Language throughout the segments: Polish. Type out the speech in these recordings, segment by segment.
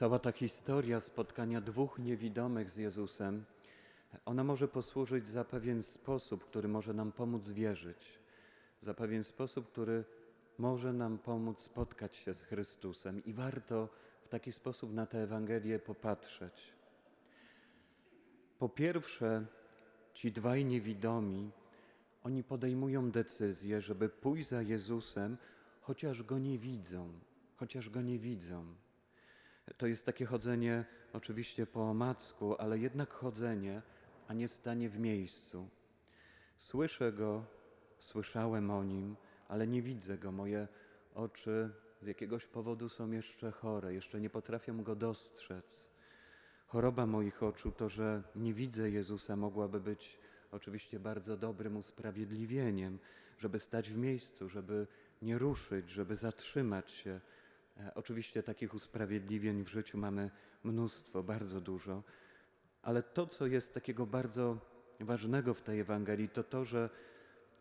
Cała ta historia spotkania dwóch niewidomych z Jezusem, ona może posłużyć za pewien sposób, który może nam pomóc wierzyć, za pewien sposób, który może nam pomóc spotkać się z Chrystusem i warto w taki sposób na tę Ewangelię popatrzeć. Po pierwsze, ci dwaj niewidomi, oni podejmują decyzję, żeby pójść za Jezusem, chociaż go nie widzą, chociaż go nie widzą. To jest takie chodzenie oczywiście po omacku, ale jednak chodzenie, a nie stanie w miejscu. Słyszę go, słyszałem o nim, ale nie widzę go. Moje oczy z jakiegoś powodu są jeszcze chore, jeszcze nie potrafią go dostrzec. Choroba moich oczu to, że nie widzę Jezusa, mogłaby być oczywiście bardzo dobrym usprawiedliwieniem, żeby stać w miejscu, żeby nie ruszyć, żeby zatrzymać się. E, oczywiście takich usprawiedliwień w życiu mamy mnóstwo, bardzo dużo, ale to, co jest takiego bardzo ważnego w tej Ewangelii, to to, że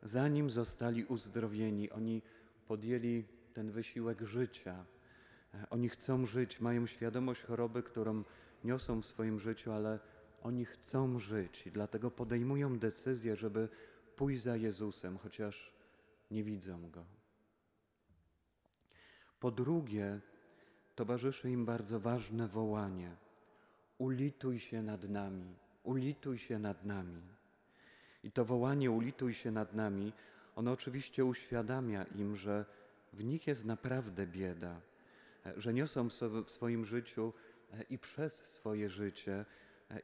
zanim zostali uzdrowieni, oni podjęli ten wysiłek życia. E, oni chcą żyć, mają świadomość choroby, którą niosą w swoim życiu, ale oni chcą żyć i dlatego podejmują decyzję, żeby pójść za Jezusem, chociaż nie widzą Go. Po drugie, towarzyszy im bardzo ważne wołanie: Ulituj się nad nami, ulituj się nad nami. I to wołanie ulituj się nad nami, ono oczywiście uświadamia im, że w nich jest naprawdę bieda, że niosą w swoim życiu i przez swoje życie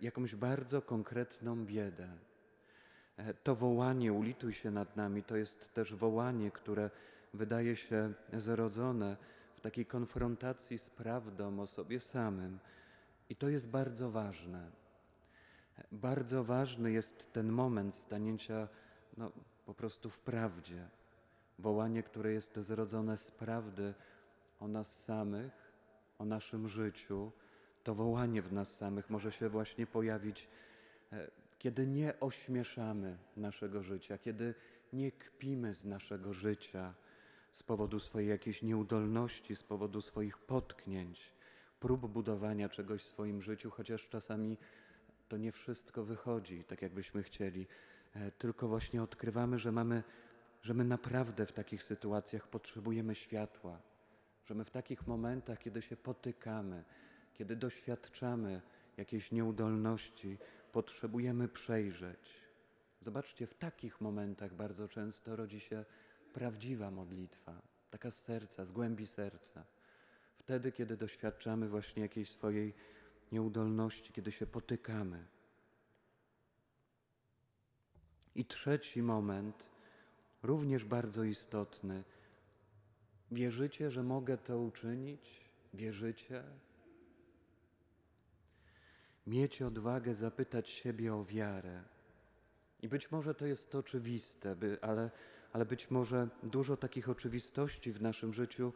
jakąś bardzo konkretną biedę. To wołanie ulituj się nad nami to jest też wołanie, które wydaje się zrodzone w takiej konfrontacji z prawdą o sobie samym. I to jest bardzo ważne. Bardzo ważny jest ten moment stanięcia no, po prostu w prawdzie. Wołanie, które jest zrodzone z prawdy o nas samych, o naszym życiu. To wołanie w nas samych może się właśnie pojawić, e, kiedy nie ośmieszamy naszego życia, kiedy nie kpimy z naszego życia z powodu swojej jakiejś nieudolności, z powodu swoich potknięć, prób budowania czegoś w swoim życiu, chociaż czasami to nie wszystko wychodzi tak, jakbyśmy chcieli, e, tylko właśnie odkrywamy, że mamy, że my naprawdę w takich sytuacjach potrzebujemy światła, że my w takich momentach, kiedy się potykamy, kiedy doświadczamy jakiejś nieudolności, potrzebujemy przejrzeć. Zobaczcie, w takich momentach bardzo często rodzi się prawdziwa modlitwa, taka z serca, z głębi serca. Wtedy, kiedy doświadczamy właśnie jakiejś swojej nieudolności, kiedy się potykamy. I trzeci moment, również bardzo istotny. Wierzycie, że mogę to uczynić? Wierzycie? Mieć odwagę zapytać siebie o wiarę. I być może to jest oczywiste, by, ale, ale być może dużo takich oczywistości w naszym życiu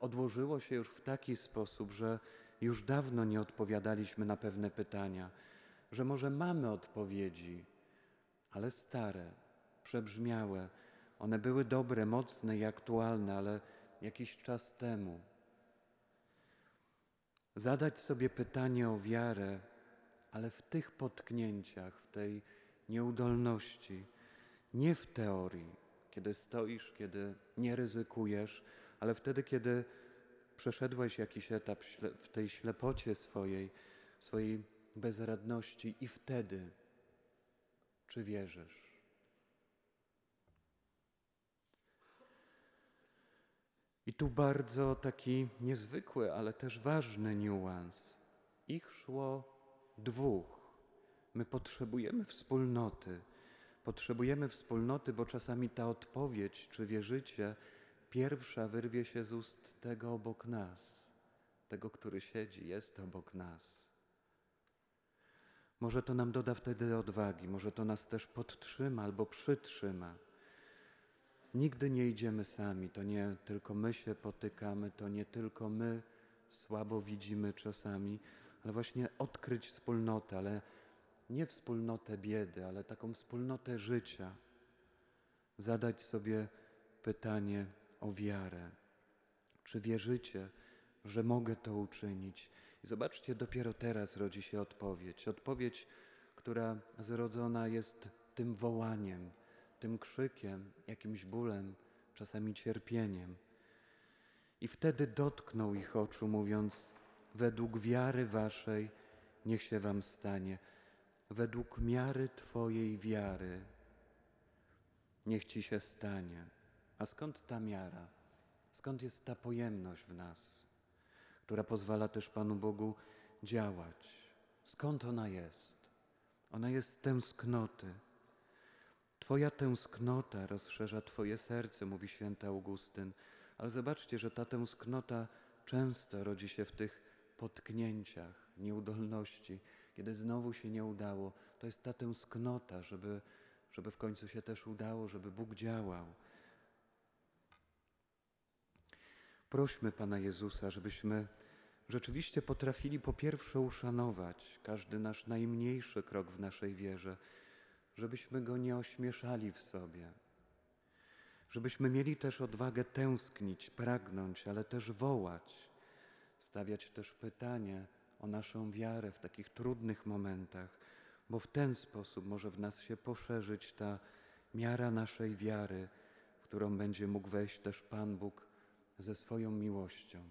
odłożyło się już w taki sposób, że już dawno nie odpowiadaliśmy na pewne pytania, że może mamy odpowiedzi, ale stare, przebrzmiałe. One były dobre, mocne i aktualne, ale jakiś czas temu. Zadać sobie pytanie o wiarę, ale w tych potknięciach, w tej nieudolności, nie w teorii, kiedy stoisz, kiedy nie ryzykujesz, ale wtedy, kiedy przeszedłeś jakiś etap w tej ślepocie swojej, swojej bezradności i wtedy, czy wierzysz? I tu bardzo taki niezwykły, ale też ważny niuans. Ich szło dwóch. My potrzebujemy wspólnoty. Potrzebujemy wspólnoty, bo czasami ta odpowiedź, czy wierzycie, pierwsza wyrwie się z ust tego obok nas, tego, który siedzi, jest obok nas. Może to nam doda wtedy odwagi, może to nas też podtrzyma albo przytrzyma. Nigdy nie idziemy sami, to nie tylko my się potykamy, to nie tylko my słabo widzimy czasami, ale właśnie odkryć wspólnotę, ale nie wspólnotę biedy, ale taką wspólnotę życia. Zadać sobie pytanie, o wiarę. Czy wierzycie, że mogę to uczynić? I zobaczcie, dopiero teraz rodzi się odpowiedź. Odpowiedź, która zrodzona jest tym wołaniem, tym krzykiem, jakimś bólem, czasami cierpieniem. I wtedy dotknął ich oczu, mówiąc: Według wiary waszej niech się wam stanie, według miary Twojej wiary niech ci się stanie. A skąd ta miara? Skąd jest ta pojemność w nas, która pozwala też Panu Bogu działać? Skąd ona jest? Ona jest z tęsknoty. Twoja tęsknota rozszerza Twoje serce, mówi święty Augustyn. Ale zobaczcie, że ta tęsknota często rodzi się w tych potknięciach, nieudolności, kiedy znowu się nie udało. To jest ta tęsknota, żeby, żeby w końcu się też udało, żeby Bóg działał. Prośmy Pana Jezusa, żebyśmy rzeczywiście potrafili po pierwsze uszanować każdy nasz najmniejszy krok w naszej wierze, żebyśmy go nie ośmieszali w sobie, żebyśmy mieli też odwagę tęsknić, pragnąć, ale też wołać, stawiać też pytanie o naszą wiarę w takich trudnych momentach, bo w ten sposób może w nas się poszerzyć ta miara naszej wiary, w którą będzie mógł wejść też Pan Bóg ze swoją miłością.